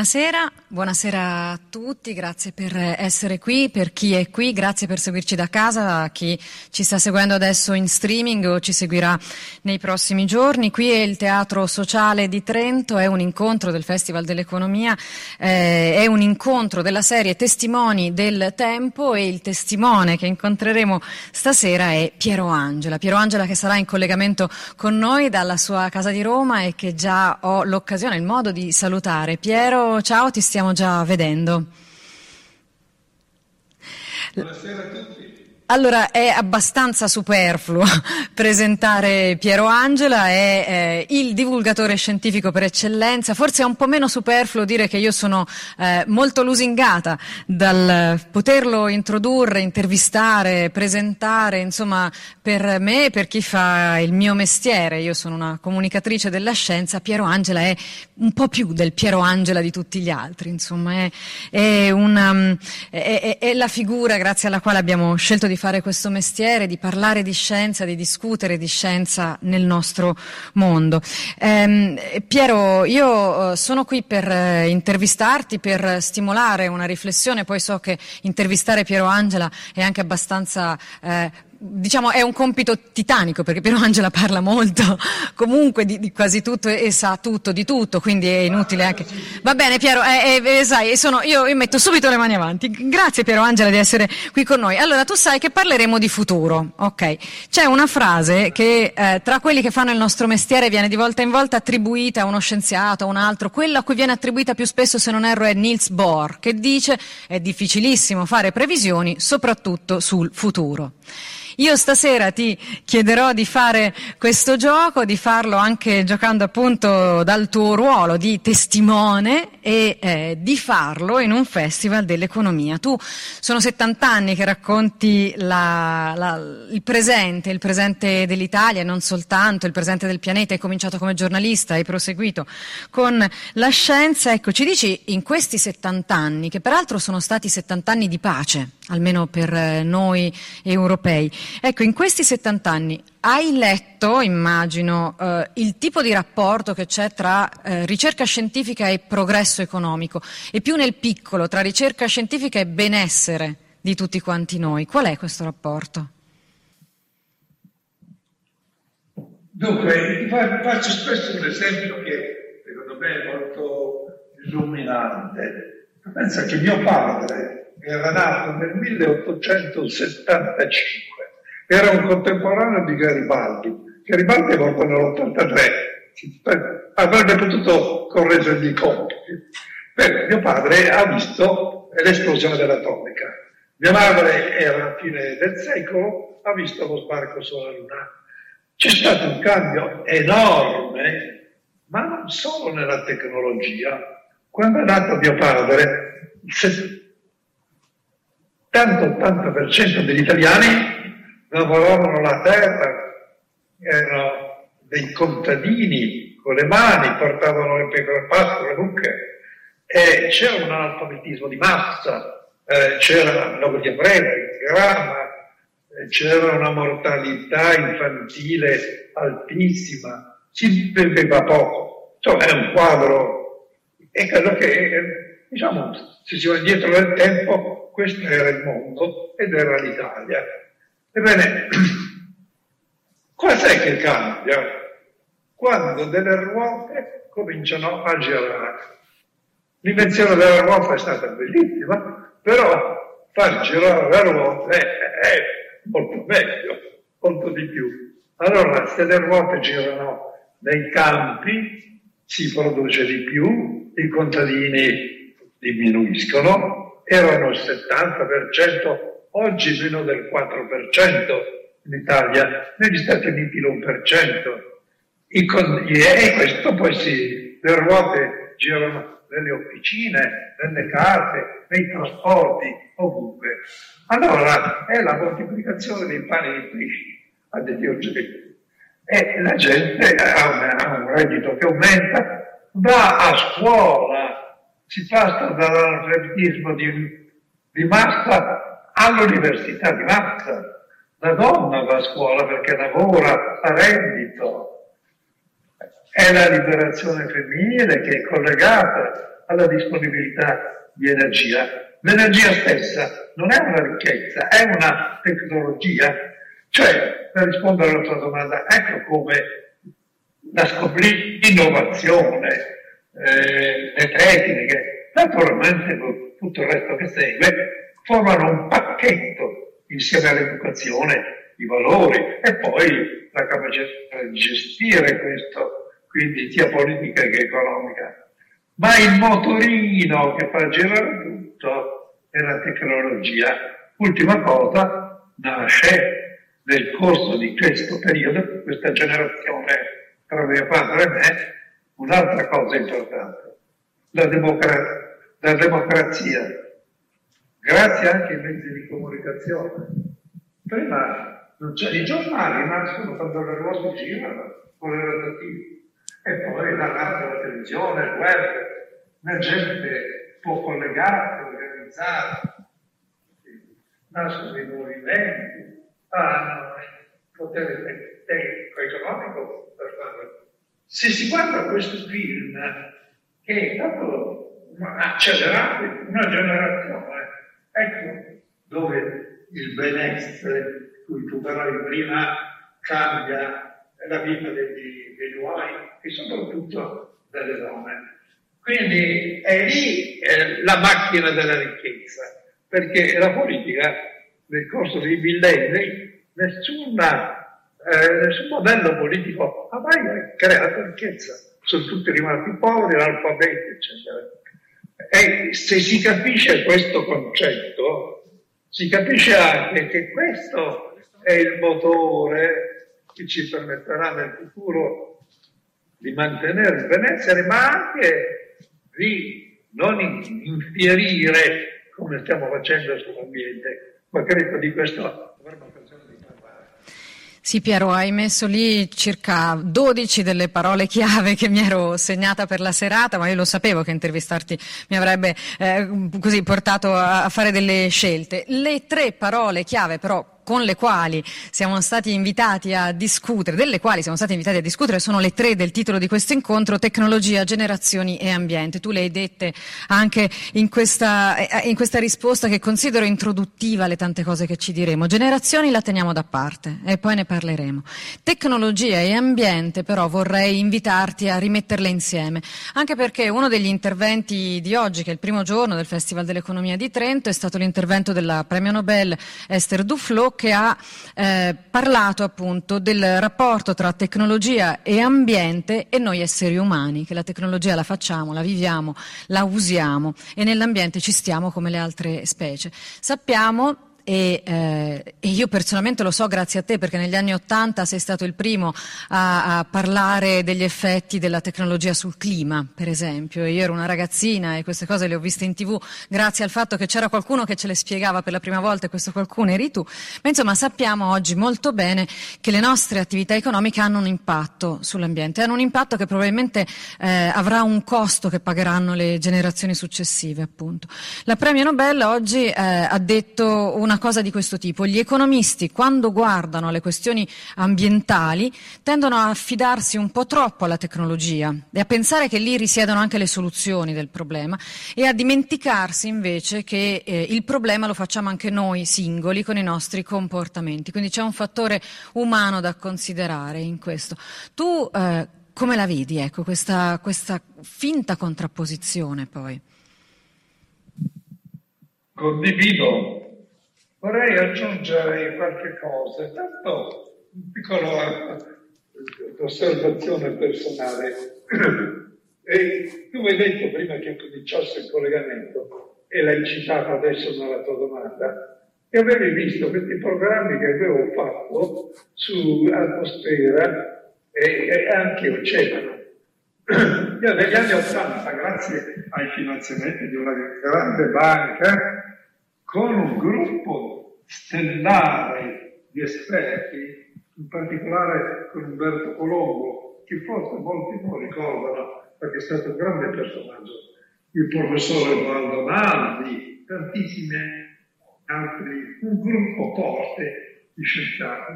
Buonasera, buonasera a tutti, grazie per essere qui, per chi è qui, grazie per seguirci da casa, a chi ci sta seguendo adesso in streaming o ci seguirà nei prossimi giorni. Qui è il Teatro Sociale di Trento, è un incontro del Festival dell'Economia, eh, è un incontro della serie Testimoni del Tempo e il testimone che incontreremo stasera è Piero Angela. Piero Angela che sarà in collegamento con noi dalla sua casa di Roma e che già ho l'occasione, il modo di salutare. Piero, ciao, ti stiamo già vedendo. Buonasera a tutti. Allora, è abbastanza superfluo presentare Piero Angela, è eh, il divulgatore scientifico per eccellenza, forse è un po' meno superfluo dire che io sono eh, molto lusingata dal poterlo introdurre, intervistare, presentare, insomma, per me, per chi fa il mio mestiere, io sono una comunicatrice della scienza, Piero Angela è un po' più del Piero Angela di tutti gli altri, insomma, è, è, una, è, è la figura grazie alla quale abbiamo scelto di fare questo mestiere, di parlare di scienza, di discutere di scienza nel nostro mondo. Eh, Piero, io eh, sono qui per eh, intervistarti, per stimolare una riflessione, poi so che intervistare Piero Angela è anche abbastanza eh, diciamo è un compito titanico perché Piero Angela parla molto comunque di, di, quasi tutto e sa tutto di tutto quindi è inutile anche. Va bene Piero eh, eh, sai, sono, io, io, metto subito le mani avanti. Grazie Piero Angela di essere qui con noi. Allora tu sai che parleremo di futuro ok? C'è una frase che eh, tra quelli che fanno il nostro mestiere viene di volta in volta attribuita a uno scienziato a un altro. Quella a cui viene attribuita più spesso se non erro è Niels Bohr che dice è difficilissimo fare previsioni soprattutto sul futuro io stasera ti chiederò di fare questo gioco, di farlo anche giocando appunto dal tuo ruolo di testimone e eh, di farlo in un festival dell'economia. Tu sono 70 anni che racconti la, la, il presente, il presente dell'Italia, non soltanto il presente del pianeta. Hai cominciato come giornalista, hai proseguito con la scienza. Ecco, ci dici in questi 70 anni, che peraltro sono stati 70 anni di pace, almeno per eh, noi europei, Ecco, in questi 70 anni hai letto, immagino, eh, il tipo di rapporto che c'è tra eh, ricerca scientifica e progresso economico e più nel piccolo tra ricerca scientifica e benessere di tutti quanti noi. Qual è questo rapporto? Dunque, faccio spesso un esempio che secondo me è molto illuminante. Pensa che mio padre era nato nel 1875 era un contemporaneo di Garibaldi. Garibaldi è morto nell'83, avrebbe potuto correggere i compiti. Beh, mio padre ha visto l'esplosione dell'atomica. Mia madre era a fine del secolo, ha visto lo sbarco sulla Luna. C'è stato un cambio enorme, ma non solo nella tecnologia. Quando è nato mio padre, 70-80% degli italiani lavoravano la terra, erano dei contadini con le mani, portavano le pecore al pasto, le mucche, e c'era un analfabetismo di massa, eh, c'era l'opera di gramma, eh, c'era una mortalità infantile altissima, si beveva poco, insomma è un quadro, e credo che, diciamo, se si va indietro nel tempo, questo era il mondo ed era l'Italia. Ebbene, cos'è che cambia? Quando delle ruote cominciano a girare. L'invenzione della ruota è stata bellissima, però far girare le ruote è molto meglio, molto di più. Allora, se le ruote girano nei campi, si produce di più, i contadini diminuiscono, erano il 70%, oggi meno del 4% in Italia, negli Stati Uniti l'1%. E questo poi si, le ruote girano nelle officine, nelle case, nei trasporti, ovunque. Allora è la moltiplicazione dei pani e pesci a Dio Gesù. E la gente ha un reddito che aumenta, va a scuola, si passa dall'analfabetismo di, di massa all'università di Mazza. La donna va a scuola perché lavora a reddito. È la liberazione femminile che è collegata alla disponibilità di energia. L'energia stessa non è una ricchezza, è una tecnologia. Cioè, per rispondere alla tua domanda, ecco come la scoprì l'innovazione, eh, le tecniche, naturalmente tutto il resto che segue, formano un pacchetto insieme all'educazione, i valori e poi la capacità di gestire questo, quindi sia politica che economica. Ma il motorino che fa girare tutto è la tecnologia. Ultima cosa, nasce nel corso di questo periodo, questa generazione tra mio padre e me, un'altra cosa importante, la, democra- la democrazia, grazie anche ai mezzi di comunicazione. Prima cioè, I giornali nascono quando le ruote girano con le rotative e poi la radio, la televisione, il web, la gente può collegarsi, organizzare, nascono i movimenti, hanno potere tecnico-economico per farlo. Se si guarda questo film, che è stato accelerato una generazione, ecco dove il benessere cui tu parlavi prima cambia la vita degli, degli uomini e soprattutto delle donne. Quindi è lì eh, la macchina della ricchezza, perché la politica nel corso dei millenni nessuna, eh, nessun modello politico ha mai creato ricchezza, sono tutti rimasti poveri, analfabeti, eccetera. E se si capisce questo concetto, si capisce anche che questo è il motore che ci permetterà nel futuro di mantenere il benessere, ma anche di non infierire come stiamo facendo sull'ambiente. Ma credo di questo avremo occasione di parlare. Sì, Piero, hai messo lì circa 12 delle parole chiave che mi ero segnata per la serata, ma io lo sapevo che intervistarti mi avrebbe eh, così portato a fare delle scelte. Le tre parole chiave però con le quali siamo stati invitati a discutere, delle quali siamo stati invitati a discutere, sono le tre del titolo di questo incontro, tecnologia, generazioni e ambiente. Tu le hai dette anche in questa, eh, in questa risposta che considero introduttiva alle tante cose che ci diremo. Generazioni la teniamo da parte e poi ne parleremo. Tecnologia e ambiente però vorrei invitarti a rimetterle insieme, anche perché uno degli interventi di oggi, che è il primo giorno del Festival dell'Economia di Trento, è stato l'intervento della premio Nobel Esther Duflo che ha eh, parlato appunto del rapporto tra tecnologia e ambiente e noi esseri umani, che la tecnologia la facciamo, la viviamo, la usiamo e nell'ambiente ci stiamo come le altre specie. Sappiamo e, eh, e, io personalmente lo so grazie a te perché negli anni Ottanta sei stato il primo a, a, parlare degli effetti della tecnologia sul clima, per esempio. Io ero una ragazzina e queste cose le ho viste in tv grazie al fatto che c'era qualcuno che ce le spiegava per la prima volta e questo qualcuno eri tu. Ma insomma sappiamo oggi molto bene che le nostre attività economiche hanno un impatto sull'ambiente, hanno un impatto che probabilmente eh, avrà un costo che pagheranno le generazioni successive, appunto. La premio Nobel oggi eh, ha detto una cosa di questo tipo. Gli economisti, quando guardano alle questioni ambientali, tendono a affidarsi un po' troppo alla tecnologia e a pensare che lì risiedono anche le soluzioni del problema e a dimenticarsi invece che eh, il problema lo facciamo anche noi singoli con i nostri comportamenti. Quindi c'è un fattore umano da considerare in questo. Tu eh, come la vedi, ecco, questa, questa finta contrapposizione poi? Condivido Vorrei aggiungere qualche cosa, tanto una piccola eh, osservazione personale. E tu hai detto prima che cominciasse il collegamento, e l'hai citato adesso nella tua domanda, che avevi visto questi programmi che avevo fatto su atmosfera e, e anche oceano. Io negli anni Ottanta, grazie ai finanziamenti di una grande banca, con un gruppo stellare di esperti, in particolare con Umberto Colombo, che forse molti non ricordano perché è stato un grande personaggio, il professore Valdonaldi, tantissimi altri, un gruppo forte di scienziati.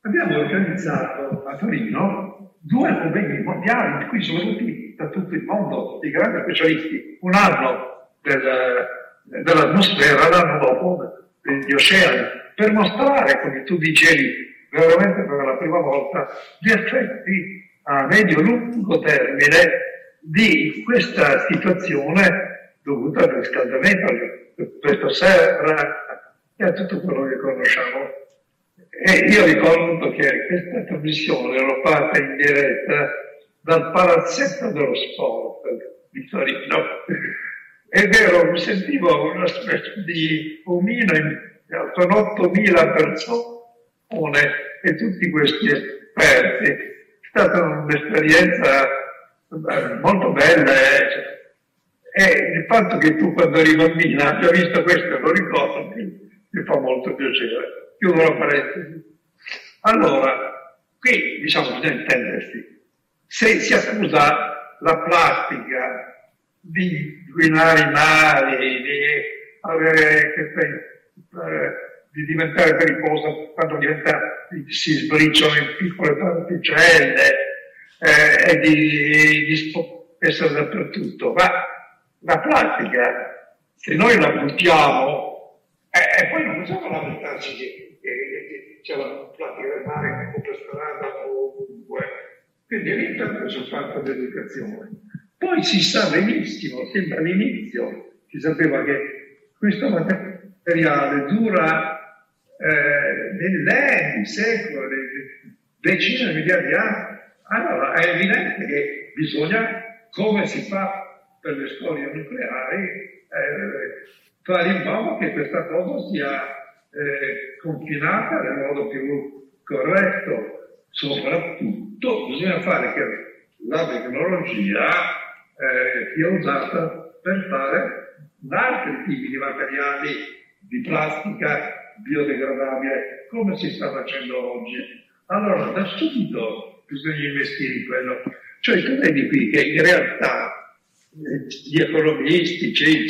abbiamo organizzato a Torino due convegni mondiali in cui sono venuti da tutto il mondo i grandi specialisti, un anno del, dell'atmosfera, l'anno dopo degli oceani, per mostrare, come tu dicevi, veramente per la prima volta, gli effetti a medio-lungo termine di questa situazione dovuta al riscaldamento, questa serra e a tutto quello che conosciamo. E io ricordo che questa trasmissione l'ho fatta in diretta dal palazzetto dello sport di Torino ed ero, mi sentivo una specie di omino, sono 8.000 persone e tutti questi esperti. È stata un'esperienza molto bella eh. e il fatto che tu quando eri bambina abbia visto questo lo ricordo mi, mi fa molto piacere. Chiudo la parentesi. Allora, qui diciamo bisogna intendersi, se si accusa la plastica di inquinare i mari, di, avere, eh, di diventare pericolosa quando diventa, si sbriciano in piccole particelle eh, e di, di essere dappertutto. Ma la plastica, se noi la buttiamo, eh, e poi non possiamo lamentarci che, che, che c'è la plastica del mare o per strada o ovunque. Quindi lì sul fatto dell'educazione. Poi si sa benissimo, sempre all'inizio, si sapeva che questo materiale dura eh, millenni, secoli, decine di migliaia di anni. Allora è evidente che bisogna, come si fa per le scorie nucleari, eh, fare in modo che questa cosa sia eh, confinata nel modo più corretto. Soprattutto bisogna fare che la tecnologia eh, sia usata per fare altri tipi di materiali di plastica biodegradabile, come si sta facendo oggi. Allora, da subito bisogna investire in quello. Cioè, tu vedi qui che in realtà eh, gli economisti, c'è,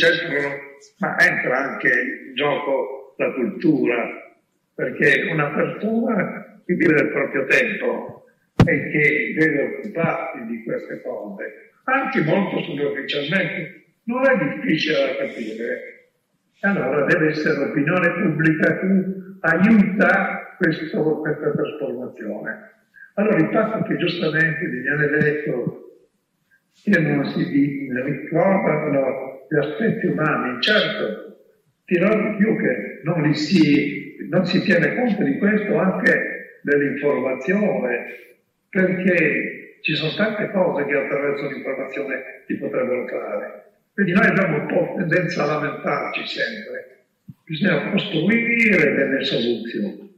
ma entra anche in gioco la cultura, perché una persona che vive del proprio tempo e che deve occuparsi di queste cose anche molto superficialmente, non è difficile da capire. Allora deve essere l'opinione pubblica che aiuta questo, questa trasformazione. Allora il fatto che giustamente viene detto che non si ricordano gli aspetti umani, certo, dirò di più che non, li si, non si tiene conto di questo anche nell'informazione, perché ci sono tante cose che attraverso l'informazione si potrebbero fare. Quindi noi abbiamo un po' tendenza a lamentarci sempre. Bisogna costruire delle soluzioni.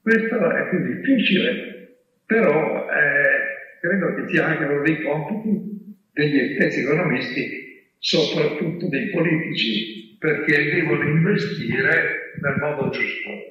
Questo è più difficile, però eh, credo che sia anche uno dei compiti degli stessi economisti, soprattutto dei politici, perché devono investire nel modo giusto.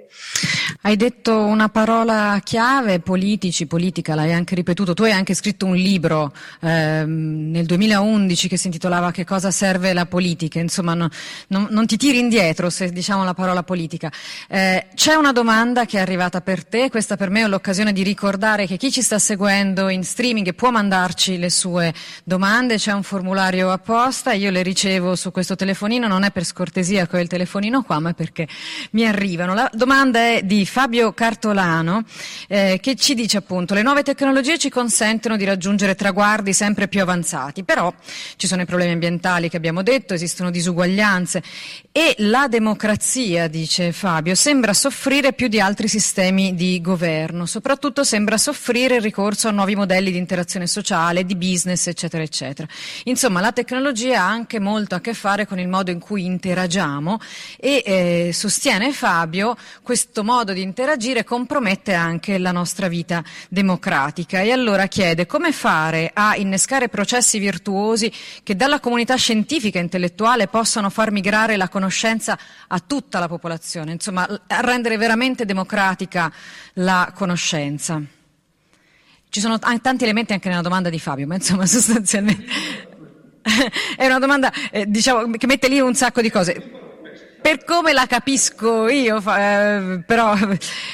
Hai detto una parola chiave, politici, politica, l'hai anche ripetuto. Tu hai anche scritto un libro ehm, nel 2011 che si intitolava Che cosa serve la politica? Insomma, no, no, non ti tiri indietro se diciamo la parola politica. Eh, c'è una domanda che è arrivata per te, questa per me è l'occasione di ricordare che chi ci sta seguendo in streaming può mandarci le sue domande, c'è un formulario apposta, io le ricevo su questo telefonino, non è per scortesia che ho il telefonino qua, ma perché mi arrivano. La domanda è di Fabio Cartolano eh, che ci dice appunto le nuove tecnologie ci consentono di raggiungere traguardi sempre più avanzati, però ci sono i problemi ambientali che abbiamo detto, esistono disuguaglianze e la democrazia, dice Fabio, sembra soffrire più di altri sistemi di governo, soprattutto sembra soffrire il ricorso a nuovi modelli di interazione sociale, di business, eccetera, eccetera. Insomma, la tecnologia ha anche molto a che fare con il modo in cui interagiamo e eh, sostiene Fabio questo modo di interagire compromette anche la nostra vita democratica e allora chiede come fare a innescare processi virtuosi che dalla comunità scientifica e intellettuale possano far migrare la conoscenza a tutta la popolazione, insomma rendere veramente democratica la conoscenza. Ci sono tanti elementi anche nella domanda di Fabio, ma insomma sostanzialmente è una domanda eh, diciamo, che mette lì un sacco di cose. per come la capisco io, eh, però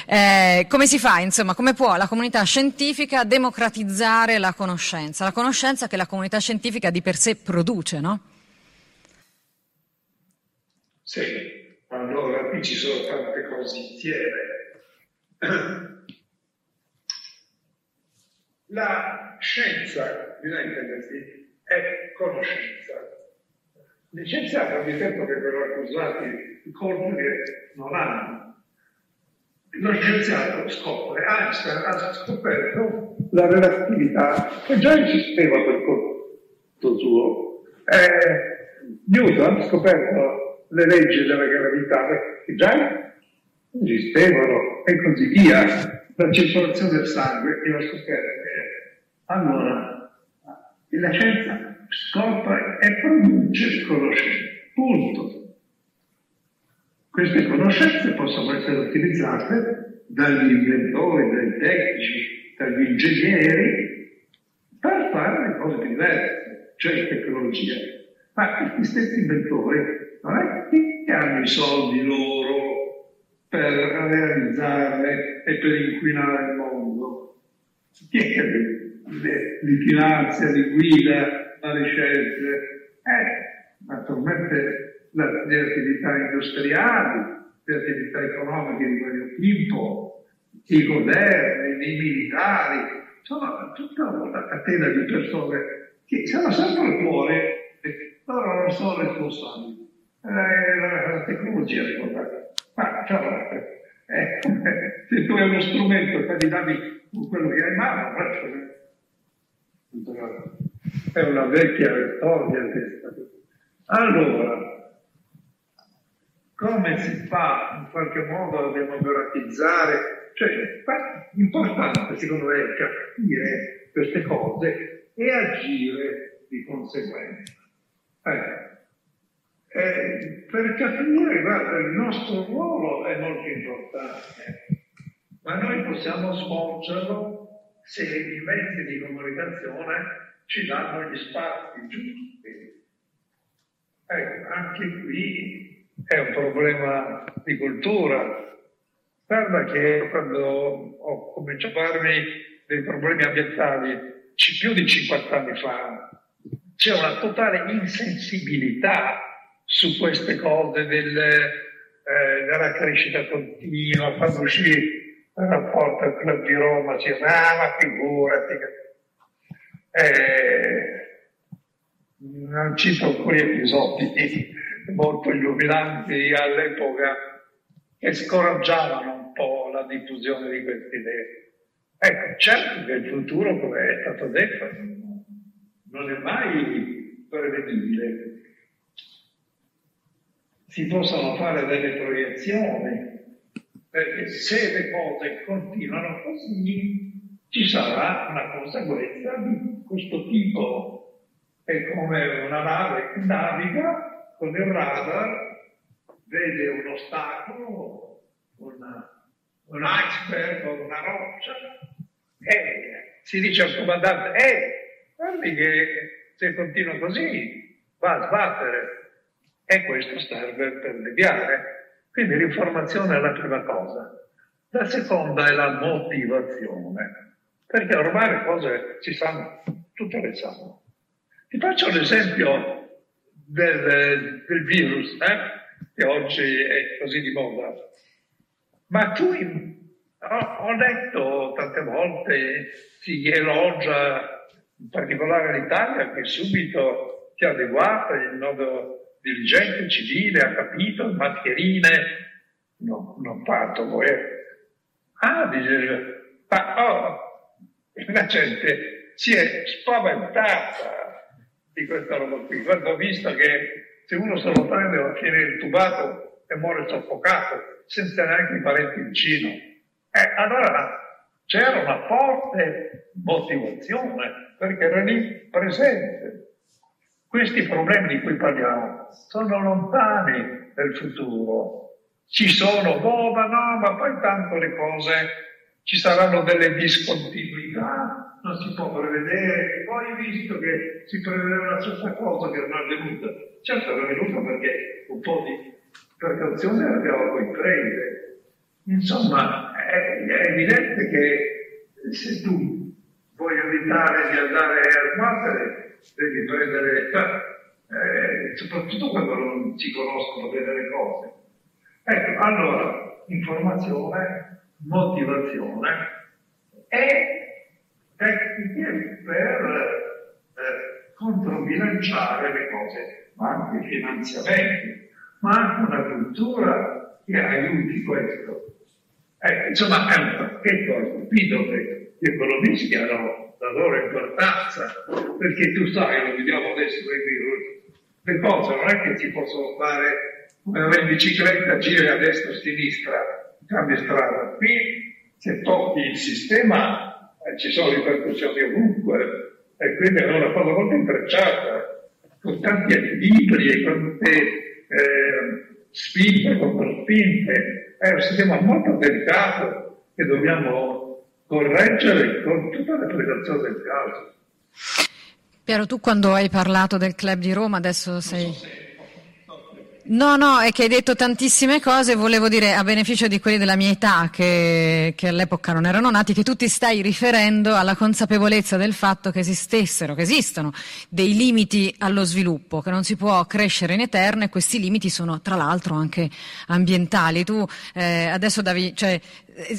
eh, come si fa, insomma, come può la comunità scientifica democratizzare la conoscenza? La conoscenza che la comunità scientifica di per sé produce, no? Sì, allora qui ci sono tante cose insieme. La scienza, bisogna intendersi, è conoscenza. Gli scienziati hanno detto che per accusati che non hanno. Lo scienziato scopre, Einstein ha scoperto la relatività che già esisteva per conto suo. Eh, Newton ha scoperto le leggi della gravità che già esistevano e così via. La circolazione del sangue, io ho scoperto. Allora, la scienza produce conoscenze. Punto. Queste conoscenze possono essere utilizzate dagli inventori, dai tecnici, dagli ingegneri per fare le cose diverse, cioè tecnologia. Ma questi stessi inventori non è che hanno i soldi loro per realizzarle e per inquinare il mondo. Chi è che li finanzia, li guida, fare scelte, eh, naturalmente le attività industriali, le attività economiche di vario tipo, i governi, i militari, insomma tutta una catena di persone che sono sempre fuori, loro non sono responsabili. Eh, la, la tecnologia ricordate. Ma cioè, eh, se tu hai uno strumento per darmi quello che hai in mano, è una vecchia storia questa. Allora, come si fa in qualche modo a democratizzare? Cioè, importante secondo me è capire queste cose e agire di conseguenza. Eh, eh, per capire, guarda, il nostro ruolo è molto importante, ma noi possiamo svolgerlo se i mezzi di comunicazione ci danno gli spazi giusti. Ecco, anche qui è un problema di cultura. Guarda che quando ho cominciato a farmi dei problemi ambientali più di 50 anni fa, c'è una totale insensibilità su queste cose del, eh, della crescita continua, quando uscì il rapporto al Club di Roma si ah ma figurati, eh, non cito alcuni episodi molto illuminanti all'epoca che scoraggiavano un po' la diffusione di queste idee. Ecco, certo che il futuro, come è stato detto, non è mai prevedibile. Si possono fare delle proiezioni, perché se le cose continuano così, ci sarà una conseguenza di questo tipo. È come una nave che naviga con il radar, vede un ostacolo, una, un iceberg o una roccia, e si dice al comandante, eh, guardi che se continua così va a sbattere. E questo serve per deviare. Quindi l'informazione è la prima cosa. La seconda è la motivazione perché ormai le cose si sanno, tutte le sanno. Ti faccio l'esempio del, del virus, eh, che oggi è così di moda. Ma tu, ho, letto tante volte, si elogia, in particolare l'Italia, che subito si è adeguata in modo diligente, civile, ha capito, mascherine, no, non fatto voi. Ah, dice, ma oh, la gente si è spaventata di questa roba qui, quando ho visto che se uno se lo prende va a finire intubato e muore soffocato, senza neanche i parenti vicino. Eh, allora c'era una forte motivazione perché era lì presente. Questi problemi di cui parliamo sono lontani nel futuro. Ci sono, oh ma no, ma poi tanto le cose ci saranno delle discontinuità, non si può prevedere, poi visto che si prevedeva una certa cosa che non è avvenuta, certo è avvenuta perché un po' di precauzioni le abbiamo poi prese. Insomma, è, è evidente che se tu vuoi evitare di andare a sbattere, devi prendere, eh, soprattutto quando non si conoscono bene le cose. Ecco, allora, informazione, motivazione e tecniche per eh, controbilanciare le cose, ma anche finanziamenti, ma anche una cultura che aiuti questo. Ecco, insomma, è un pacchetto, ho capito che gli economisti hanno la loro importanza, perché tu sai, lo vediamo adesso, le cose non è che si possono fare come in bicicletta, giri a destra o a sinistra, cambia strada. Qui se tocchi il sistema eh, ci sono ripercussioni ovunque e quindi è una cosa molto intrecciata, con tanti equilibri e tante eh, spinte, controspinte. È un sistema molto delicato che dobbiamo correggere con tutta la prestazione del caso. Piero, tu quando hai parlato del club di Roma, adesso sei... No, no, è che hai detto tantissime cose, volevo dire a beneficio di quelli della mia età che, che, all'epoca non erano nati, che tu ti stai riferendo alla consapevolezza del fatto che esistessero, che esistono dei limiti allo sviluppo, che non si può crescere in eterno e questi limiti sono tra l'altro anche ambientali. Tu eh, adesso davi, cioè,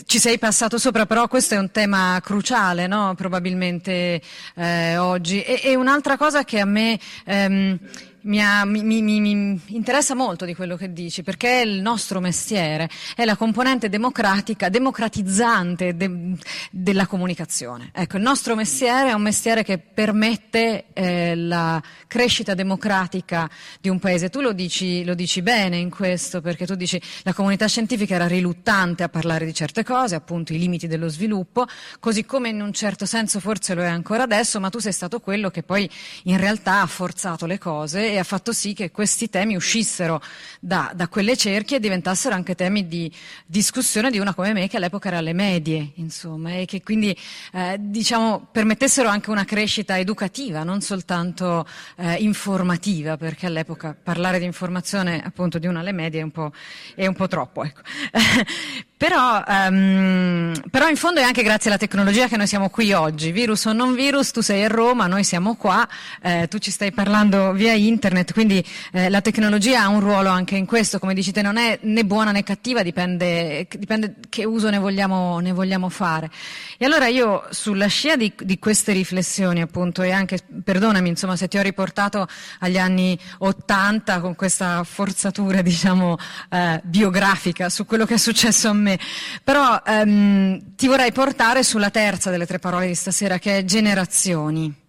ci sei passato sopra, però questo è un tema cruciale, no? probabilmente eh, oggi. E, e, un'altra cosa che a me... Ehm, mi, ha, mi, mi, mi, interessa molto di quello che dici, perché il nostro mestiere è la componente democratica, democratizzante de, della comunicazione. Ecco, il nostro mestiere è un mestiere che permette eh, la crescita democratica di un paese. Tu lo dici, lo dici bene in questo, perché tu dici la comunità scientifica era riluttante a parlare di certe cose, appunto i limiti dello sviluppo, così come in un certo senso forse lo è ancora adesso, ma tu sei stato quello che poi in realtà ha forzato le cose e ha fatto sì che questi temi uscissero da, da quelle cerchie e diventassero anche temi di discussione di una come me che all'epoca era alle medie, insomma, e che quindi eh, diciamo, permettessero anche una crescita educativa, non soltanto eh, informativa, perché all'epoca parlare di informazione appunto di una alle medie è un po', è un po troppo. Ecco. Però, um, però, in fondo è anche grazie alla tecnologia che noi siamo qui oggi, virus o non virus, tu sei a Roma, noi siamo qua, eh, tu ci stai parlando via internet, quindi eh, la tecnologia ha un ruolo anche in questo, come dici te non è né buona né cattiva, dipende, dipende che uso ne vogliamo, ne vogliamo, fare. E allora io sulla scia di, di, queste riflessioni appunto e anche, perdonami insomma se ti ho riportato agli anni Ottanta con questa forzatura diciamo eh, biografica su quello che è successo a me, me. Però ehm, ti vorrei portare sulla terza delle tre parole di stasera, che è generazioni.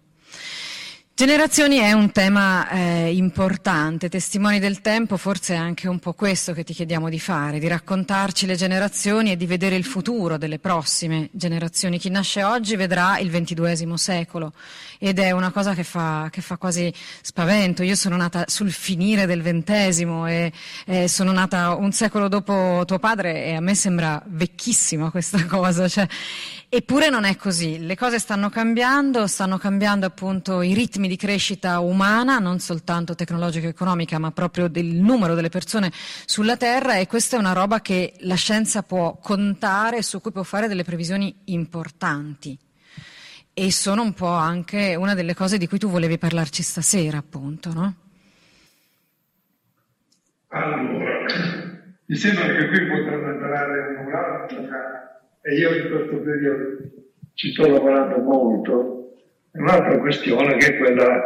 Generazioni è un tema eh, importante, testimoni del tempo, forse è anche un po' questo che ti chiediamo di fare, di raccontarci le generazioni e di vedere il futuro delle prossime generazioni. Chi nasce oggi vedrà il ventiduesimo secolo ed è una cosa che fa, che fa, quasi spavento. Io sono nata sul finire del ventesimo e, e, sono nata un secolo dopo tuo padre e a me sembra vecchissima questa cosa. Cioè, eppure non è così, le cose stanno cambiando, stanno cambiando appunto i ritmi di crescita umana, non soltanto tecnologica e economica, ma proprio del numero delle persone sulla Terra e questa è una roba che la scienza può contare su cui può fare delle previsioni importanti. E sono un po' anche una delle cose di cui tu volevi parlarci stasera, appunto, no? Allora, mi sembra che qui potrebbe entrare un'altra, e io in questo periodo ci sto lavorando molto, Un'altra questione che è quella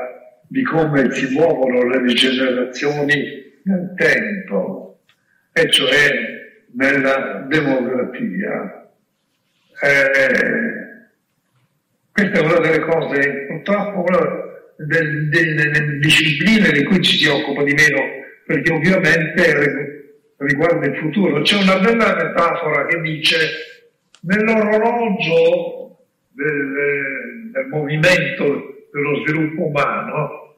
di come si muovono le rigenerazioni nel tempo, e cioè nella demografia. Eh, questa è una delle cose, purtroppo, una delle discipline di cui ci si occupa di meno, perché ovviamente riguarda il futuro. C'è una bella metafora che dice nell'orologio del, del movimento dello sviluppo umano,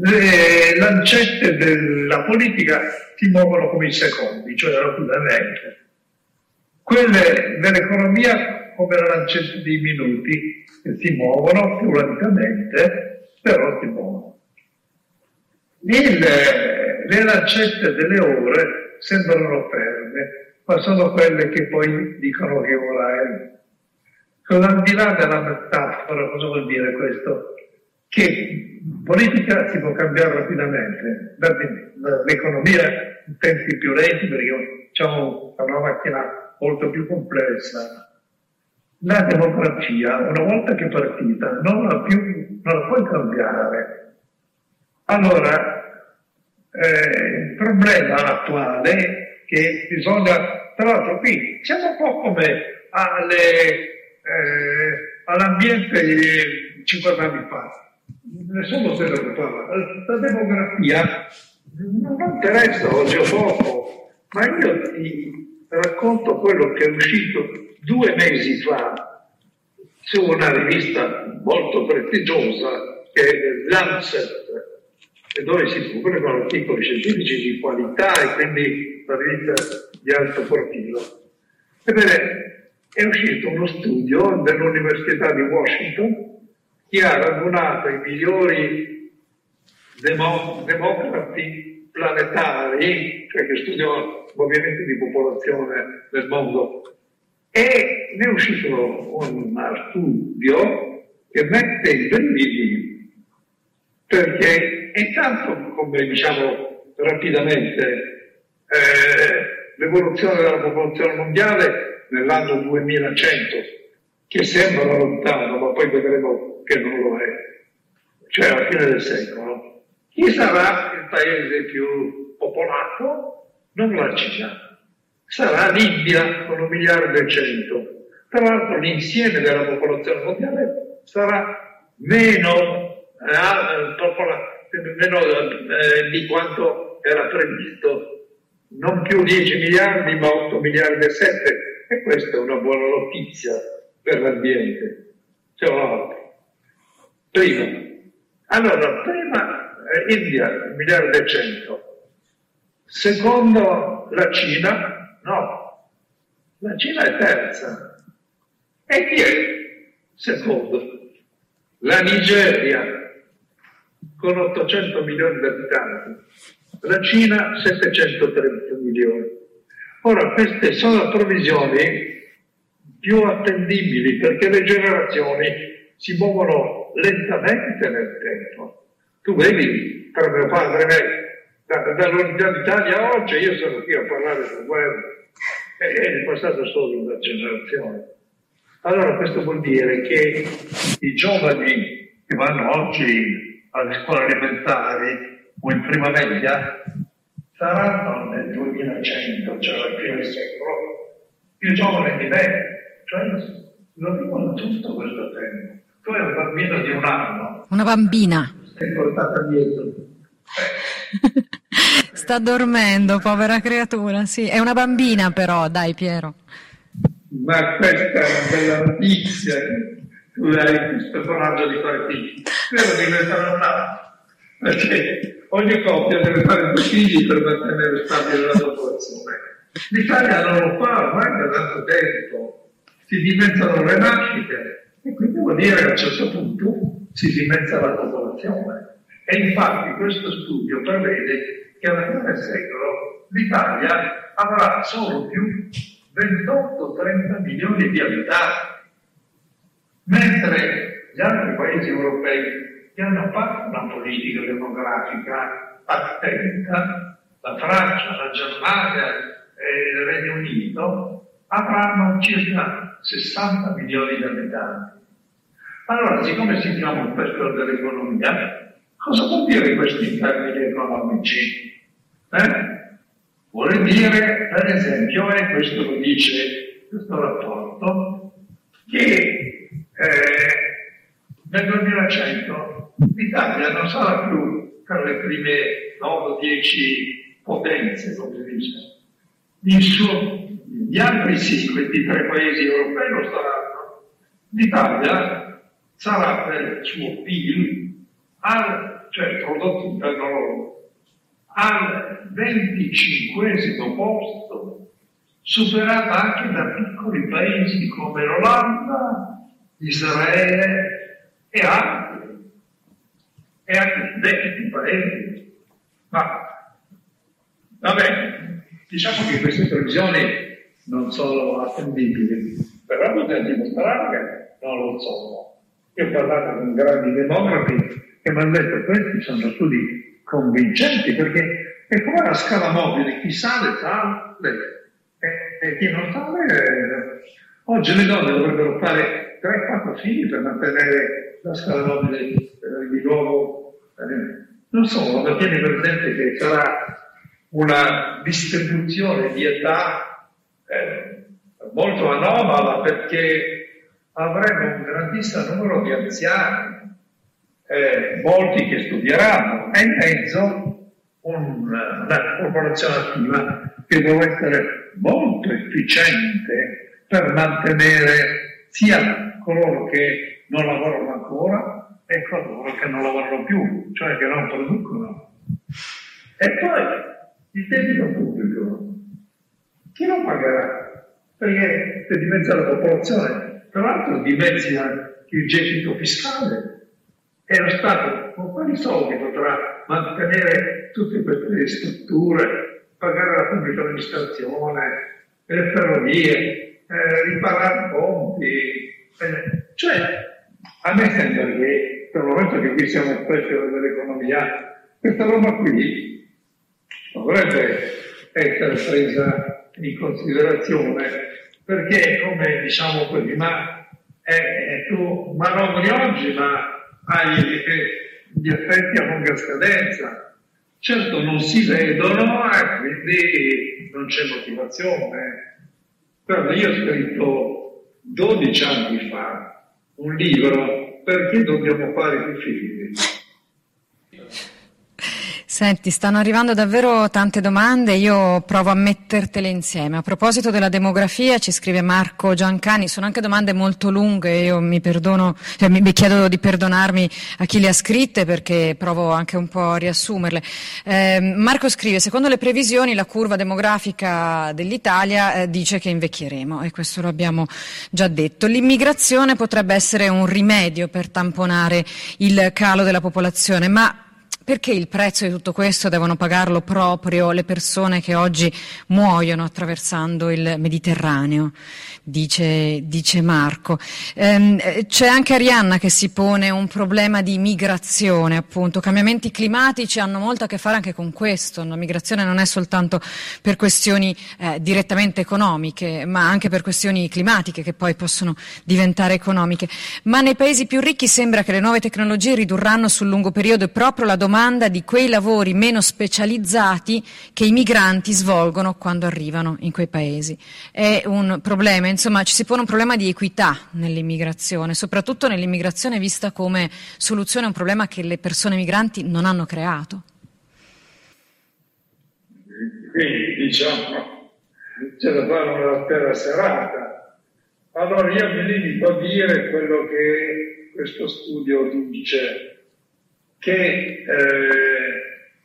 le lancette della politica si muovono come i secondi, cioè rapidamente. Quelle dell'economia come le lancette dei minuti, che si muovono più lentamente, però si muovono. Il, le lancette delle ore sembrano ferme, ma sono quelle che poi dicono che ora è. Con al di là della metafora, cosa vuol dire questo? Che politica si può cambiare rapidamente, l'economia in tempi più lenti perché diciamo, è una macchina molto più complessa. La democrazia, una volta che è partita, non la, più, non la puoi cambiare. Allora, eh, il problema attuale che bisogna, tra l'altro qui siamo un po' come alle, eh, all'ambiente di 50 anni fa, nessuno se ne occupava, la demografia non interessa oggi o poco, ma io ti racconto quello che è uscito due mesi fa su una rivista molto prestigiosa che è Lancet, dove si pubblicano articoli scientifici di qualità e quindi la rivista di alto profilo. Ebbene, è uscito uno studio dell'Università di Washington che ha radunato i migliori demo- democrati planetari, cioè che studiano movimenti di popolazione nel mondo, e ne è uscito un studio che mette i brividi perché intanto, come diciamo rapidamente, eh, l'evoluzione della popolazione mondiale nell'anno 2100, che sembra lontano, ma poi vedremo che non lo è, cioè alla fine del secolo, chi sarà il paese più popolato? Non la Cina, sarà l'India con un miliardo e cento. Tra l'altro l'insieme della popolazione mondiale sarà meno, eh, meno eh, di quanto era previsto, non più 10 miliardi ma 8 miliardi e 7 e questa è una buona notizia per l'ambiente. Cioè, Prima. Allora, prima eh, India, un miliardo e cento. Secondo la Cina, no. La Cina è terza. E chi è secondo? La Nigeria, con 800 milioni di abitanti. La Cina 730 milioni. Ora, queste sono provvisioni più attendibili perché le generazioni si muovono lentamente nel tempo. Tu vedi, tra mio padre e me, da, dall'unità d'Italia oggi, io sono qui a parlare della guerra, e è passata solo una generazione. Allora questo vuol dire che i giovani che vanno oggi alle scuole elementari o in prima media saranno nel 2100, cioè alla fine del secolo, più giovani di me, cioè lo dicono tutto questo tempo. Tu hai un bambino di un anno. Una bambina. Sei portata dietro. Sta dormendo, povera creatura, sì. È una bambina però, dai Piero. Ma questa è una bella notizia. Questo coraggio di fare figli. Spero diventare un anno. Perché ogni coppia deve fare due figli per mantenere stabile la popolazione. L'Italia non lo fa ormai da tanto tempo. Si dimezzano le nascite e quindi vuol dire che a un certo punto si dimezza la popolazione. E infatti questo studio prevede che alla fine del secolo l'Italia avrà solo più 28-30 milioni di abitanti, mentre gli altri paesi europei che hanno fatto una politica demografica attenta, la Francia, la Germania e il Regno Unito, avranno circa 60 milioni di abitanti. Allora, siccome si chiama un pezzo dell'economia, cosa vuol dire questi in termini economici? Eh? Vuole dire, per esempio, e questo lo dice questo rapporto, che nel 2100 l'Italia non sarà più tra le prime 9-10 potenze, come dice. Suo, gli altri sì, questi tre paesi europei lo saranno. L'Italia sarà per il suo PIL, al, cioè prodotto interno lordo, al 25 posto, superata anche da piccoli paesi come l'Olanda, Israele e altri, e anche vecchi paesi. Ma va bene, Diciamo che queste previsioni non sono attendibili, però bisogna dimostrare che non lo sono. Io ho parlato con grandi demografi che mi hanno detto questi sono studi convincenti perché è come la scala mobile, chi sale sale e, e chi non sale... Oggi le donne dovrebbero fare 3-4 figli per mantenere la scala mobile eh, di nuovo. Non solo, ma tieni presente che sarà una distribuzione di età eh, molto anomala perché avremo un grandissimo numero di anziani, eh, molti che studieranno, e in mezzo un, una popolazione attiva che deve essere molto efficiente per mantenere sia coloro che non lavorano ancora e coloro che non lavorano più, cioè che non producono. E poi il debito pubblico, chi lo pagherà? Perché se dimezza la popolazione, tra l'altro dimezza il gettito fiscale e lo Stato con quali soldi potrà mantenere tutte queste strutture, pagare la pubblica amministrazione, le ferrovie, eh, riparare ponti, eh, cioè a me sembra che per il momento che qui siamo espressi dell'economia, questa roba qui dovrebbe essere presa in considerazione perché come diciamo così ma eh, tu manovri oggi ma hai gli effetti a lunga scadenza. Certo non si vedono e quindi non c'è motivazione guarda io ho scritto 12 anni fa un libro perché dobbiamo fare più figli Senti, stanno arrivando davvero tante domande, io provo a mettertele insieme. A proposito della demografia, ci scrive Marco Giancani, sono anche domande molto lunghe, io mi perdono, cioè, mi, chiedo di perdonarmi a chi le ha scritte perché provo anche un po' a riassumerle. Eh, Marco scrive, secondo le previsioni la curva demografica dell'Italia eh, dice che invecchieremo e questo lo abbiamo già detto. L'immigrazione potrebbe essere un rimedio per tamponare il calo della popolazione, ma perché il prezzo di tutto questo devono pagarlo proprio le persone che oggi muoiono attraversando il Mediterraneo? Dice, dice Marco. Ehm, c'è anche Arianna che si pone un problema di migrazione, appunto. Cambiamenti climatici hanno molto a che fare anche con questo. La migrazione non è soltanto per questioni eh, direttamente economiche, ma anche per questioni climatiche che poi possono diventare economiche. Ma nei paesi più ricchi sembra che le nuove tecnologie ridurranno sul lungo periodo proprio la domanda domanda di quei lavori meno specializzati che i migranti svolgono quando arrivano in quei paesi. È un problema, insomma, ci si pone un problema di equità nell'immigrazione, soprattutto nell'immigrazione vista come soluzione a un problema che le persone migranti non hanno creato. Quindi diciamo, c'è da fare una terra serata. Allora io mi limito a dire quello che questo studio dice che eh,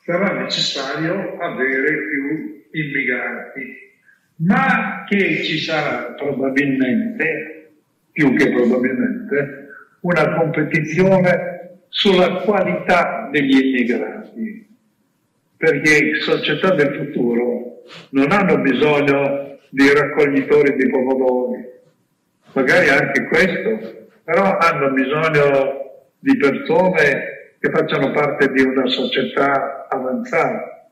sarà necessario avere più immigrati, ma che ci sarà probabilmente, più che probabilmente, una competizione sulla qualità degli immigrati, perché società del futuro non hanno bisogno di raccoglitori di pomodori, magari anche questo, però hanno bisogno di persone che facciano parte di una società avanzata.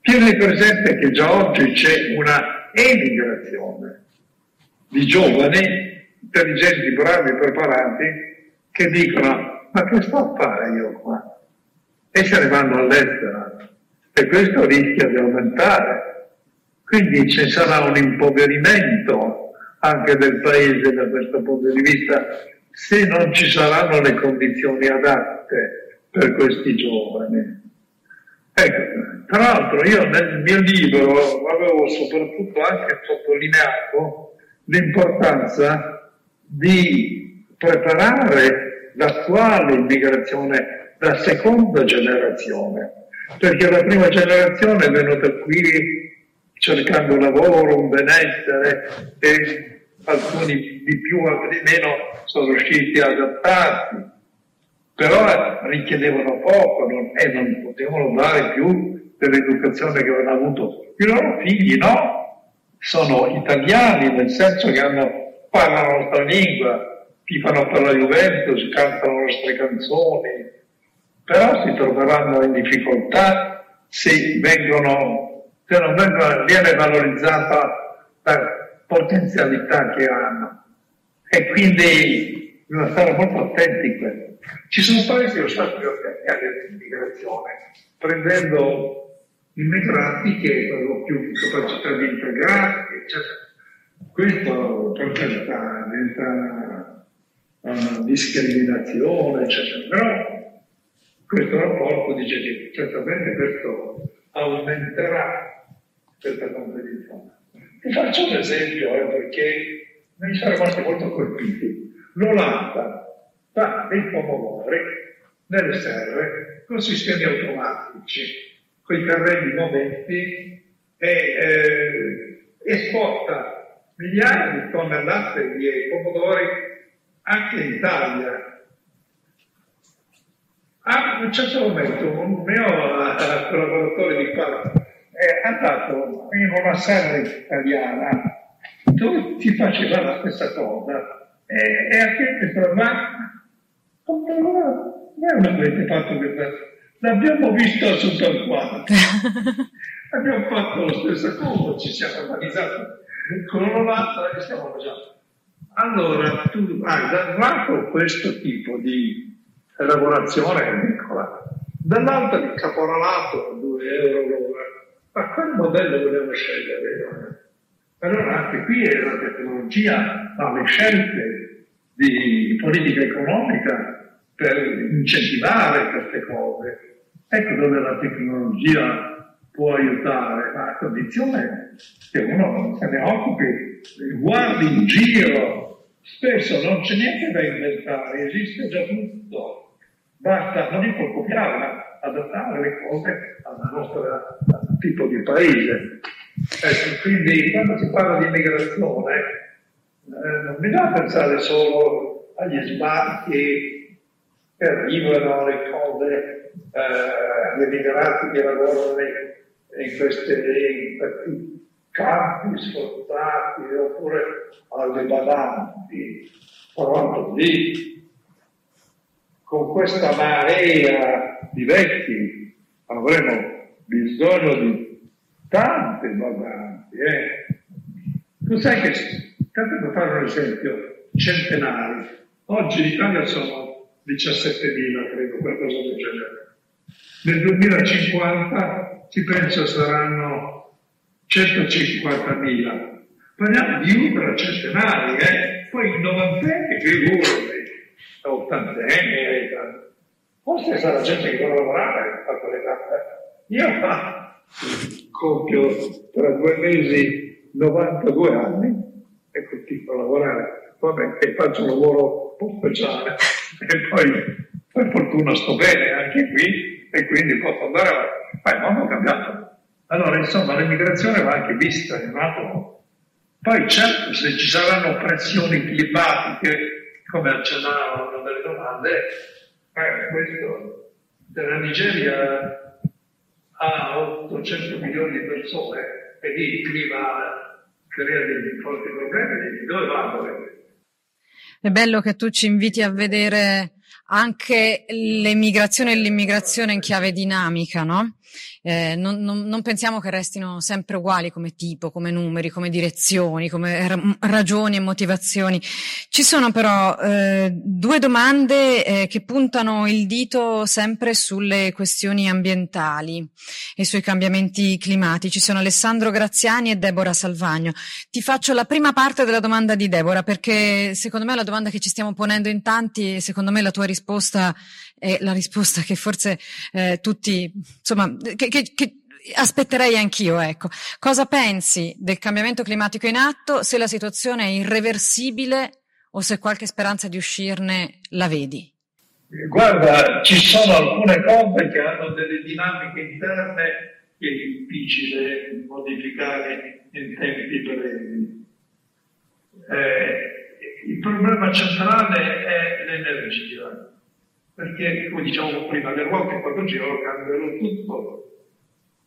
Tieni presente che già oggi c'è una emigrazione di giovani, intelligenti, bravi, preparati, che dicono ma che sto a fare io qua? E se ne vanno all'estero. E questo rischia di aumentare. Quindi ci sarà un impoverimento anche del paese da questo punto di vista se non ci saranno le condizioni adatte per questi giovani. Ecco, tra l'altro io nel mio libro avevo soprattutto anche sottolineato l'importanza di preparare l'attuale immigrazione, la seconda generazione, perché la prima generazione è venuta qui cercando lavoro, un benessere e alcuni di più, altri di meno sono riusciti ad adattarsi però richiedevano poco non, e non potevano dare più dell'educazione che avevano avuto i loro figli, no? Sono italiani nel senso che hanno, parlano la nostra lingua, tifano per la Juventus, cantano le nostre canzoni, però si troveranno in difficoltà se, vengono, se non vengono, viene valorizzata la potenzialità che hanno. E quindi bisogna stare molto attenti in questo. Ci sono paesi che sono stati attenti all'immigrazione, prendendo immigrati che hanno più capacità di integrarsi, eccetera. Questo per carità diventa una discriminazione, eccetera. Però questo rapporto dice che certamente questo aumenterà questa competizione. Ti faccio un esempio eh, perché mi sono rimasti molto colpiti. L'Olanda fa dei pomodori nelle serre con sistemi automatici, con i carrelli moventi e eh, esporta migliaia di tonnellate di pomodori anche in Italia. A un certo momento un mio uh, collaboratore di qua è andato in una serra italiana dove ti faceva la stessa cosa e, e anche questa macchina non avete fatto questa l'abbiamo visto su quanto abbiamo fatto la stessa cosa ci siamo organizzati con l'Olanda e stiamo facendo allora tu hai da un lato questo tipo di lavorazione agricola dall'altro il caporalato a 2 euro l'ora. Ma quale modello vogliamo scegliere? Allora anche qui la tecnologia ma le scelte di politica economica per incentivare queste cose. Ecco dove la tecnologia può aiutare, ma a condizione che uno se ne occupi, guardi in giro, spesso non c'è niente da inventare, esiste già tutto, basta non dico copiare, ma adattare le cose al nostro tipo di paese. Ecco, quindi quando si parla di immigrazione eh, non bisogna pensare solo agli sbarchi e arrivano le cose, eh, gli emigrati che lavorano in, questi campi sforzati oppure alle badanti, però lì con questa marea di vecchi avremo bisogno di tante badanti. Eh. Tu sai che, tanto per fare un esempio, centenari, oggi in Italia sono 17.000, credo, qualcosa del genere. Nel 2050 si pensa saranno 150.000. Parliamo di ultra centenari, eh? Poi i novantenni, figurati, ottantenni, eh? forse sarà gente che vuole lavorare a quell'età. Io fa, compio tra due mesi 92 anni e continuo a lavorare. Vabbè, e faccio un lavoro un po' speciale e poi per fortuna sto bene anche qui e quindi posso andare avanti. Ma il mondo è cambiato. Allora, insomma, l'immigrazione va anche vista in un altro modo. Poi certo, se ci saranno pressioni climatiche, come accennavano delle domande, eh, questo della Nigeria ha 800 milioni di persone e lì crea dei forti problemi, dove vanno? È bello che tu ci inviti a vedere anche l'emigrazione e l'immigrazione in chiave dinamica, no? Eh, non, non, non, pensiamo che restino sempre uguali come tipo, come numeri, come direzioni, come ra- ragioni e motivazioni. Ci sono però eh, due domande eh, che puntano il dito sempre sulle questioni ambientali e sui cambiamenti climatici. Sono Alessandro Graziani e Deborah Salvagno. Ti faccio la prima parte della domanda di Deborah perché secondo me è la domanda che ci stiamo ponendo in tanti e secondo me la tua risposta è la risposta che forse eh, tutti, insomma, che, che, che aspetterei anch'io, ecco. Cosa pensi del cambiamento climatico in atto, se la situazione è irreversibile o se qualche speranza di uscirne la vedi? Guarda, ci sono alcune cose che hanno delle dinamiche interne che è difficile modificare in tempi brevi. Eh, il problema centrale è l'energia perché come dicevamo prima, le ruote quando girano cambiano tutto,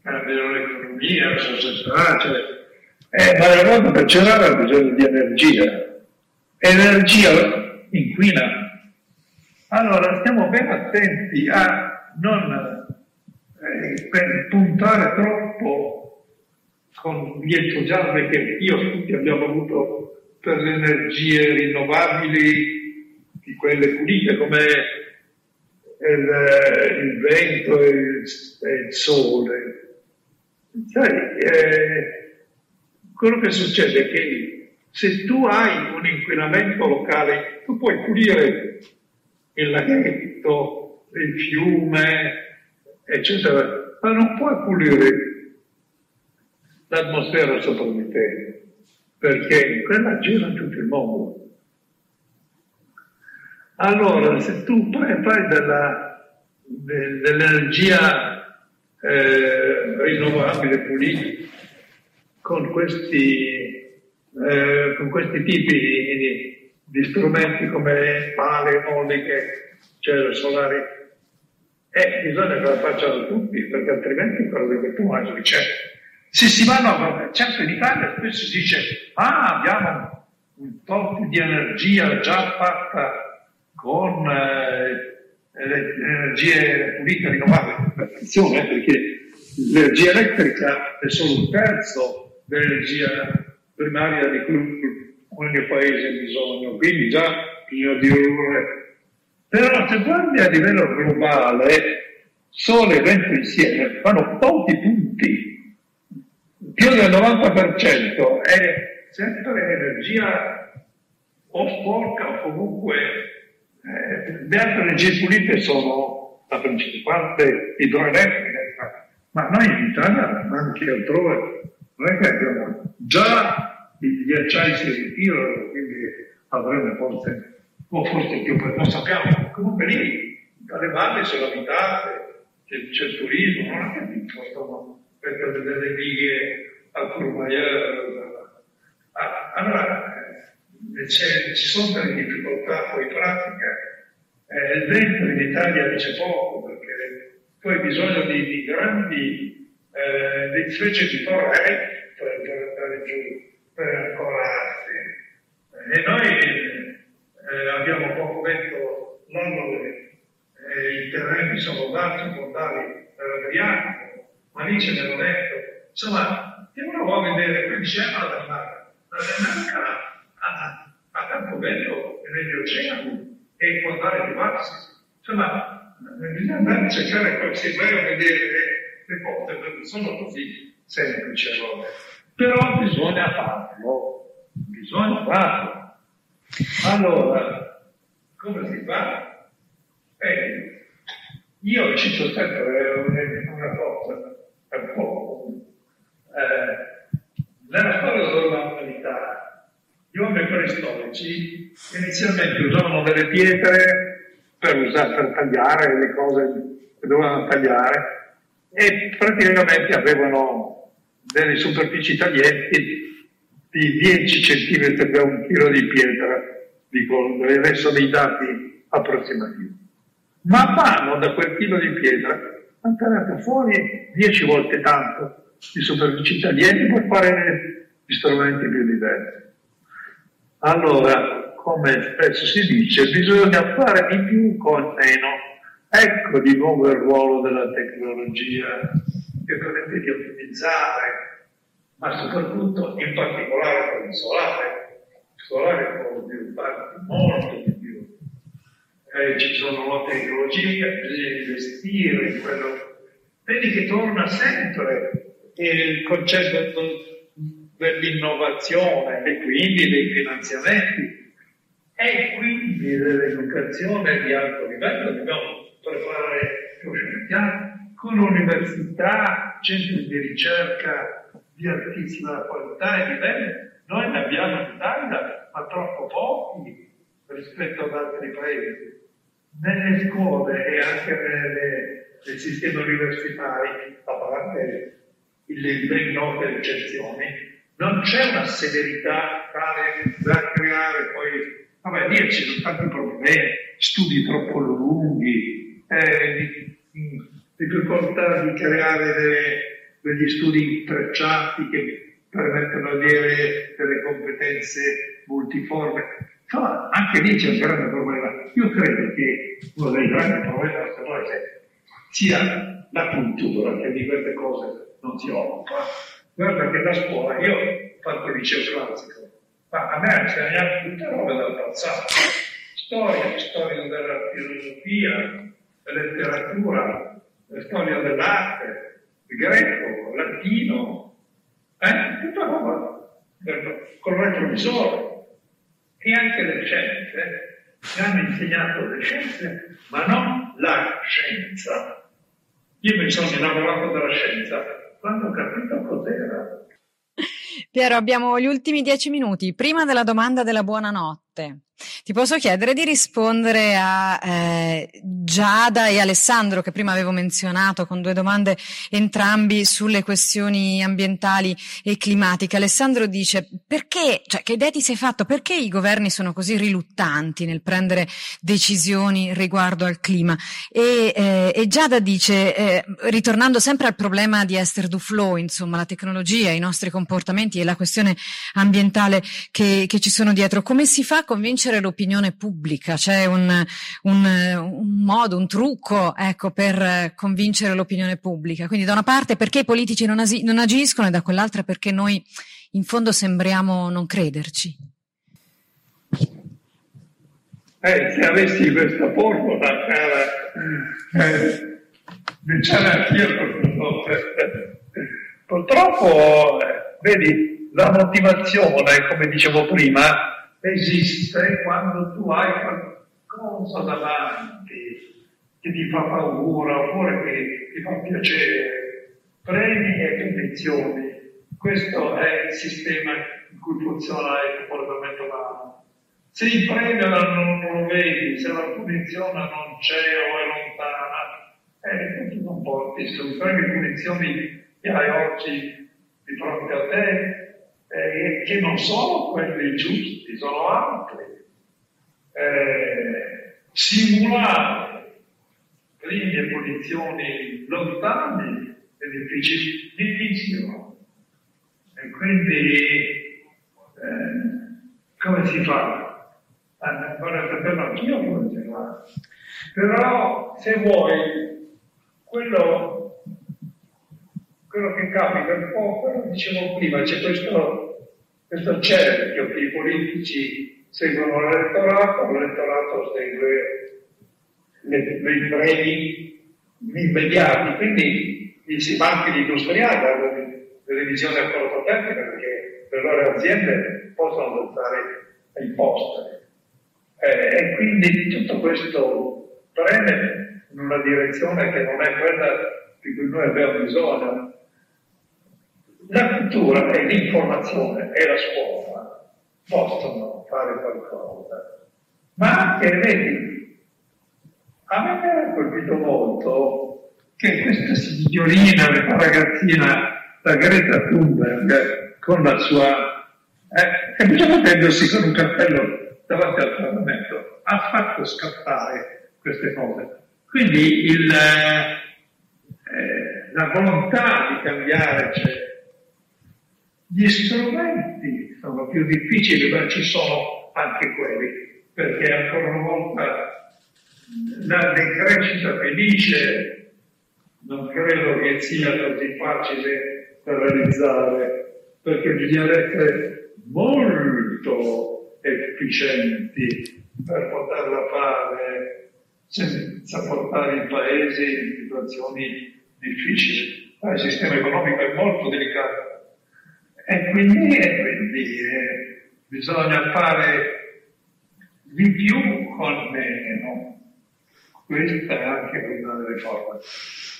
cambiano l'economia, la società, cioè, eh, ma le ruote per girare hanno bisogno di energia, e l'energia inquina. Allora stiamo ben attenti a non eh, puntare troppo con gli entusiasmi che io tutti abbiamo avuto per le energie rinnovabili, di quelle pulite come il, il vento e il, il, sole. Sai, eh, quello che succede è che se tu hai un inquinamento locale, tu puoi pulire il laghetto, il fiume, eccetera, ma non puoi pulire l'atmosfera sopra di te, perché quella gira in tutto il mondo. Allora, se tu fai della, de, dell'energia eh, rinnovabile, pulita, con questi, eh, con questi tipi di, di, strumenti come pale, moliche, cioè solari, eh, bisogna che la facciano tutti, perché altrimenti quello che tu mangi c'è. Se si vanno a certo in Italia spesso si dice, ah, abbiamo un tot di energia già fatta con eh, energie pulite rinnovabili. Attenzione, eh, perché l'energia elettrica è solo un terzo dell'energia primaria di cui ogni paese ha bisogno, quindi già bisogna ridurre. Però se guardi a livello globale, sole e vento insieme fanno pochi punti, più del 90% è sempre energia o sporca o comunque eh, le altre energie pulite sono la principale idroelettrica, ma noi in Italia, ma anche altrove, non è che abbiamo già i ghiacciai si ritirano, quindi avremo forse, o forse più, non sappiamo, comunque lì dalle valli sono abitate, c'è, c'è il turismo, non è che mi spostano per delle righe al Courmayeur. Allora, ci sono delle difficoltà poi pratiche, eh, il vento in Italia dice poco perché poi hai bisogno di, di grandi, eh, di specie di torre per, per andare giù, per ancorarsi. E noi eh, abbiamo poco vento dove eh, i terreni sono dati, fondali per Adriatico, ma lì ce n'è vento. Insomma, uno vuole vedere, qui dice, ah, la Danimarca, la Danimarca a, a Campovento e negli oceani e incontrare di Marsi. Insomma, bisogna andare a cercare qualche vai a vedere le, le cose, perché sono così semplici allora. Però bisogna farlo, bisogna farlo. Allora, come si fa? Eh, io cito sempre una cosa, un po'. Eh, nella storia gli uomini preistorici inizialmente usavano delle pietre per, usare, per tagliare le cose che dovevano tagliare e praticamente avevano delle superfici taglienti di 10 cm per un chilo di pietra, dico, adesso dei dati approssimativi. Man mano da quel chilo di pietra hanno tirato fuori 10 volte tanto di superfici taglienti per fare gli strumenti più diversi. Allora, come spesso si dice, bisogna fare di più con meno. Ecco di nuovo il ruolo della tecnologia che permette di ottimizzare, ma soprattutto in particolare con il solare. Il solare può sviluppare molto di più. Eh, ci sono nuove tecnologie, bisogna investire in quello. Vedi che torna sempre il concetto dell'innovazione e quindi dei finanziamenti e quindi dell'educazione di alto livello, dobbiamo preparare più scienziati con università, centri di ricerca di altissima qualità e livello. Noi ne abbiamo in Italia, ma troppo pochi rispetto ad altri paesi. Nelle scuole e anche nelle, nel sistema universitario, a parte le ben note eccezioni, non c'è una severità tale da creare poi, vabbè, lì ci sono tanti problemi, studi troppo lunghi, eh, di, difficoltà di creare delle, degli studi intrecciati che permettono di avere delle competenze multiforme. Insomma, anche lì c'è un grande problema. Io credo che uno dei grandi problemi della nostra sia la cultura, che di queste cose non si occupa. Guarda che la scuola, io ho fatto il liceo classico, ma a me ha insegnato tutte robe dal passato. Storia, storia della filosofia, letteratura, storia dell'arte, greco, latino, eh? tutta roba con il retrovisore. E anche le scienze, mi hanno insegnato le scienze, ma non la scienza. Io mi sono innamorato della scienza quando ho capito cos'era. Piero, abbiamo gli ultimi dieci minuti. Prima della domanda della buonanotte, ti posso chiedere di rispondere a eh, Giada e Alessandro, che prima avevo menzionato, con due domande entrambi sulle questioni ambientali e climatiche. Alessandro dice, perché, cioè, che idea ti sei fatto? Perché i governi sono così riluttanti nel prendere decisioni riguardo al clima? E, eh, e Giada dice, eh, ritornando sempre al problema di Esther Duflo, insomma, la tecnologia, i nostri comportamenti e la questione ambientale che, che ci sono dietro, come si fa a convincere l'opinione pubblica, c'è un, un, un modo, un trucco ecco, per convincere l'opinione pubblica. Quindi da una parte perché i politici non, asi- non agiscono e da quell'altra perché noi in fondo sembriamo non crederci. Eh, se avessi questa formula, cara, eh, diciamo anch'io purtroppo, eh, vedi, la motivazione, come dicevo prima, esiste quando tu hai qualcosa davanti che ti fa paura oppure che ti fa piacere, premi e condizioni. Questo è il sistema in cui funziona il comportamento umano. Se il premio non, lo vedi, se la punizione non c'è o è lontana, eh, tu non porti su premi e punizioni che hai oggi di fronte a te, eh, che non sono quelli giusti, sono altri. Eh, simulare primi e posizioni lontani è difficilissimo. E quindi eh, come si fa? Eh, vorrei saperlo anch'io come si fa. Però se vuoi, quello quello che capita un po', quello dicevo prima, c'è questo, questo cerchio che i politici seguono l'elettorato, l'elettorato segue i premi immediati, quindi manchi gli industriali hanno delle visioni a corto termine perché le loro aziende possono adottare imposte. Eh, e quindi tutto questo preme in una direzione che non è quella di cui noi abbiamo bisogno. La cultura e l'informazione e la scuola possono fare qualcosa, ma anche, vedi, a me mi ha colpito molto che questa signorina, questa ragazzina, la Greta Thunberg, con la sua... Eh, bisogna prendersi con un cappello davanti al Parlamento, ha fatto scappare queste cose. Quindi il, eh, la volontà di cambiare c'è gli strumenti sono più difficili, ma ci sono anche quelli, perché ancora una volta la decrescita felice non credo che sia così facile da realizzare, perché bisogna essere molto efficienti per poterla fare senza portare i paesi in situazioni difficili. Il sistema economico è molto delicato e quindi, e quindi eh, bisogna fare di più con meno. Questa è anche una delle forme.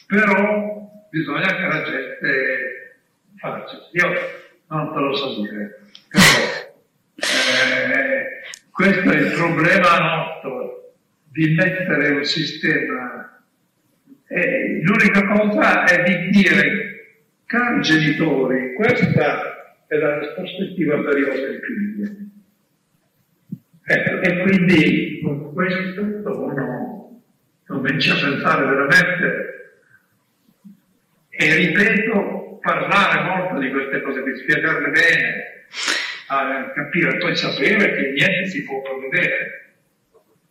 Però bisogna che la gente faccia. Io non te lo so dire, però eh, questo è il problema nostro di mettere un sistema. E l'unica cosa è di dire, cari genitori, questa è la prospettiva per i vostri figli. Ecco, e quindi con questo uno cominci a pensare veramente e ripeto, parlare molto di queste cose, di spiegarle bene, a capire, poi sapere che niente si può prevedere.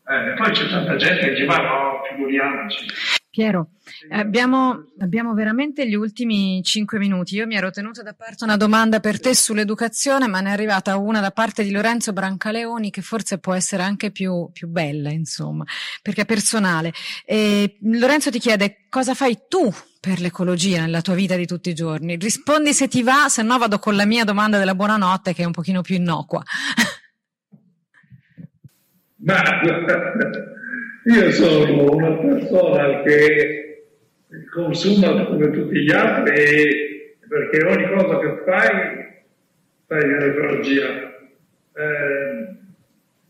Eh, poi c'è tanta gente che dice, ma no, figuriamoci. Piero, abbiamo, abbiamo, veramente gli ultimi cinque minuti. Io mi ero tenuta da parte una domanda per te sull'educazione, ma ne è arrivata una da parte di Lorenzo Brancaleoni che forse può essere anche più, più bella, insomma, perché è personale. E Lorenzo ti chiede cosa fai tu per l'ecologia nella tua vita di tutti i giorni. Rispondi se ti va, se no vado con la mia domanda della buonanotte che è un pochino più innocua. Ma io sono una persona che consuma come tutti gli altri perché ogni cosa che fai fai l'ecologia. Eh,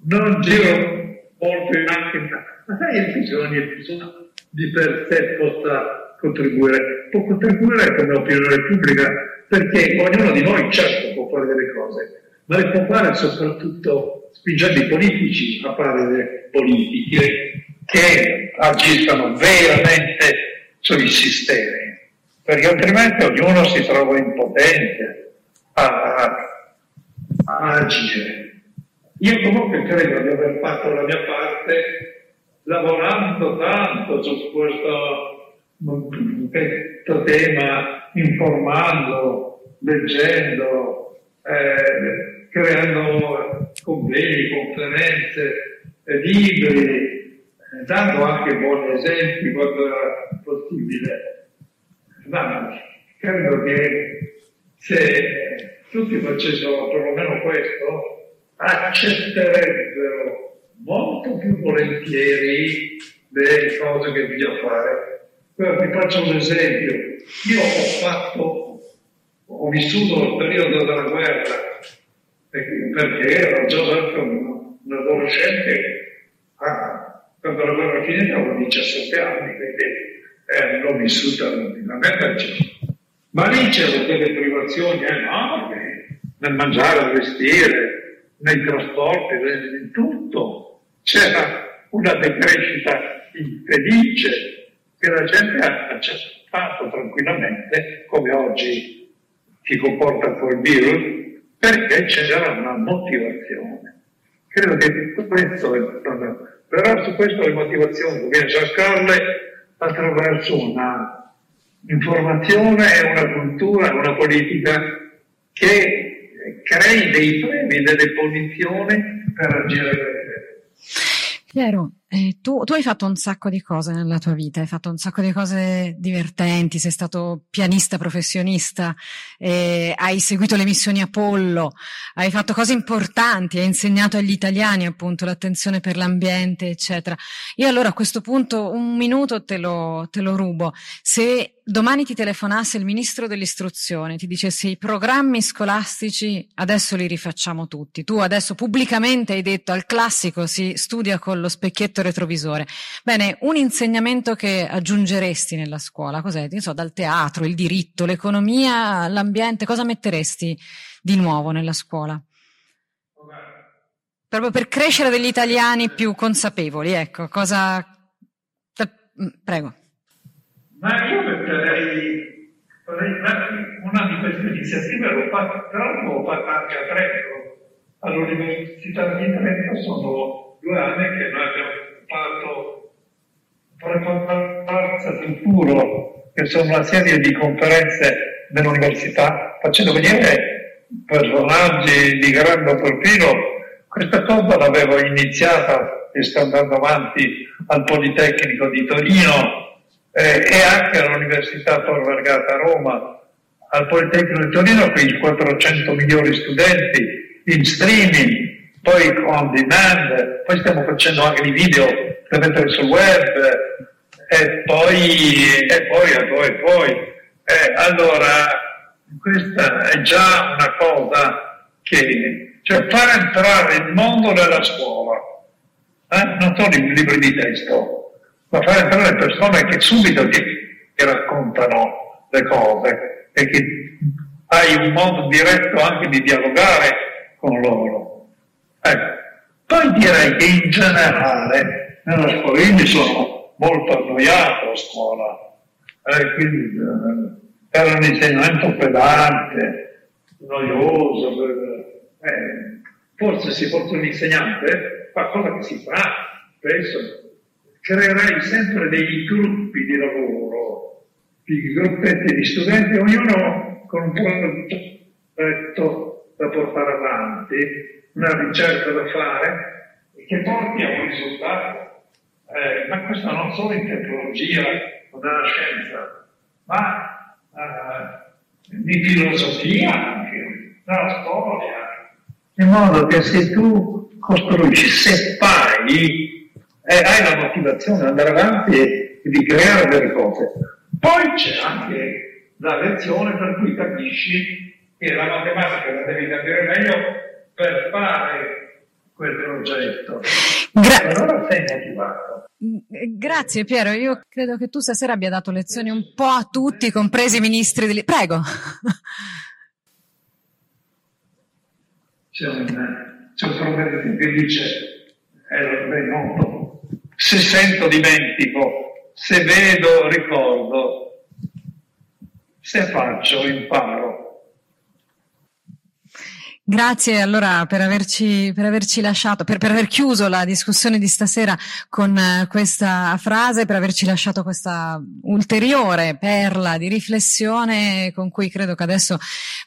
non giro molto in macchina, ma sai che ogni persona di per sé possa contribuire. Può contribuire come opinione pubblica perché ognuno di noi certo può fare delle cose, ma le può fare soprattutto spingendo i politici a fare delle politiche che agiscano veramente sui sistemi, perché altrimenti ognuno si trova impotente a, a agire. Io comunque credo di aver fatto la mia parte lavorando tanto su questo, questo tema, informando, leggendo, eh, creando convegni, conferenze, eh, libri, dando anche buoni esempi quando era possibile. Ma credo che se tutti facessero perlomeno questo, accetterebbero molto più volentieri le cose che bisogna fare. Però vi faccio un esempio. Io ho fatto, ho vissuto il periodo della guerra perché ero già un, un adolescente ah, quando la guerra finita avevo 17 anni, quindi eh, l'ho vissuta relativamente Ma lì c'erano delle privazioni enormi nel mangiare, nel vestire, nei trasporti, in tutto. C'era una decrescita infelice che la gente ha accettato tranquillamente, come oggi si comporta col virus, perché c'era una motivazione. Credo che questo è problema però su questo le motivazioni bisogna cercarle attraverso una informazione e una cultura, una politica che crei dei premi, delle condizioni per agire bene. Eh, tu, tu, hai fatto un sacco di cose nella tua vita, hai fatto un sacco di cose divertenti, sei stato pianista professionista, eh, hai seguito le missioni Apollo, hai fatto cose importanti, hai insegnato agli italiani appunto l'attenzione per l'ambiente, eccetera. Io allora a questo punto un minuto te lo, te lo rubo. Se domani ti telefonasse il ministro dell'istruzione, ti dicesse i programmi scolastici adesso li rifacciamo tutti, tu adesso pubblicamente hai detto al classico si studia con lo specchietto effetto retrovisore. Bene, un insegnamento che aggiungeresti nella scuola, cos'è? So, dal teatro, il diritto, l'economia, l'ambiente, cosa metteresti di nuovo nella scuola? Proprio per crescere degli italiani più consapevoli, ecco, cosa... Mm, prego. Ma io metterei, una di queste iniziative l'ho fatta, però l'ho fatta anche a Trento. All'Università di Trento sono due anni che noi abbiamo fatto Preparanza Futuro, che sono una serie di conferenze dell'università, facendo venire personaggi di grande profilo. Questa cosa l'avevo iniziata e sta andando avanti al Politecnico di Torino eh, e anche all'Università Tor Vergata a Roma. Al Politecnico di Torino con i 400 migliori studenti in streaming, poi con demand, poi stiamo facendo anche i video per mettere sul web, e poi, e poi, e poi, e poi. Eh, allora, questa è già una cosa che, cioè far entrare il mondo nella scuola, eh? non sono i libri di testo, ma far entrare persone che subito ti, ti raccontano le cose e che hai un modo diretto anche di dialogare con loro. Ecco. Poi direi che in generale nella scuola io mi sono molto annoiato a scuola, eh, quindi eh, era un insegnamento pedante, noioso, eh, forse se fosse un insegnante, qualcosa che si fa, penso, creerai sempre dei gruppi di lavoro, di gruppetti di studenti, ognuno con un progetto da portare avanti, una ricerca da fare e che porti a un risultato. Eh, ma questo non solo in tecnologia o nella scienza, ma eh, di filosofia anche, nella storia, in modo che se tu costruisci, se fai, eh, hai la motivazione di andare avanti e di creare delle cose. Poi c'è anche la lezione per cui capisci che la matematica la devi capire meglio per fare quel progetto. Gra- allora sei motivato. Grazie Piero, io credo che tu stasera abbia dato lezioni un po' a tutti, compresi i ministri di... Prego. c'è un, c'è un proverbio che dice, è ben noto, se sento dimentico, se vedo ricordo, se faccio imparo. Grazie allora per averci, per averci lasciato, per, per, aver chiuso la discussione di stasera con uh, questa frase, per averci lasciato questa ulteriore perla di riflessione con cui credo che adesso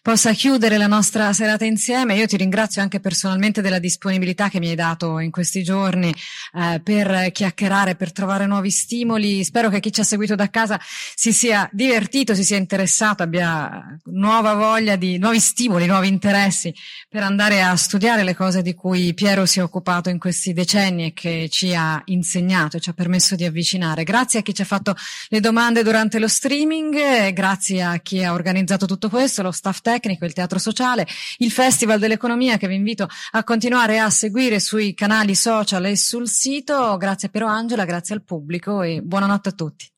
possa chiudere la nostra serata insieme. Io ti ringrazio anche personalmente della disponibilità che mi hai dato in questi giorni uh, per chiacchierare, per trovare nuovi stimoli. Spero che chi ci ha seguito da casa si sia divertito, si sia interessato, abbia nuova voglia di nuovi stimoli, nuovi interessi per andare a studiare le cose di cui Piero si è occupato in questi decenni e che ci ha insegnato e ci ha permesso di avvicinare. Grazie a chi ci ha fatto le domande durante lo streaming, grazie a chi ha organizzato tutto questo, lo staff tecnico, il teatro sociale, il Festival dell'Economia che vi invito a continuare a seguire sui canali social e sul sito. Grazie a Piero Angela, grazie al pubblico e buonanotte a tutti.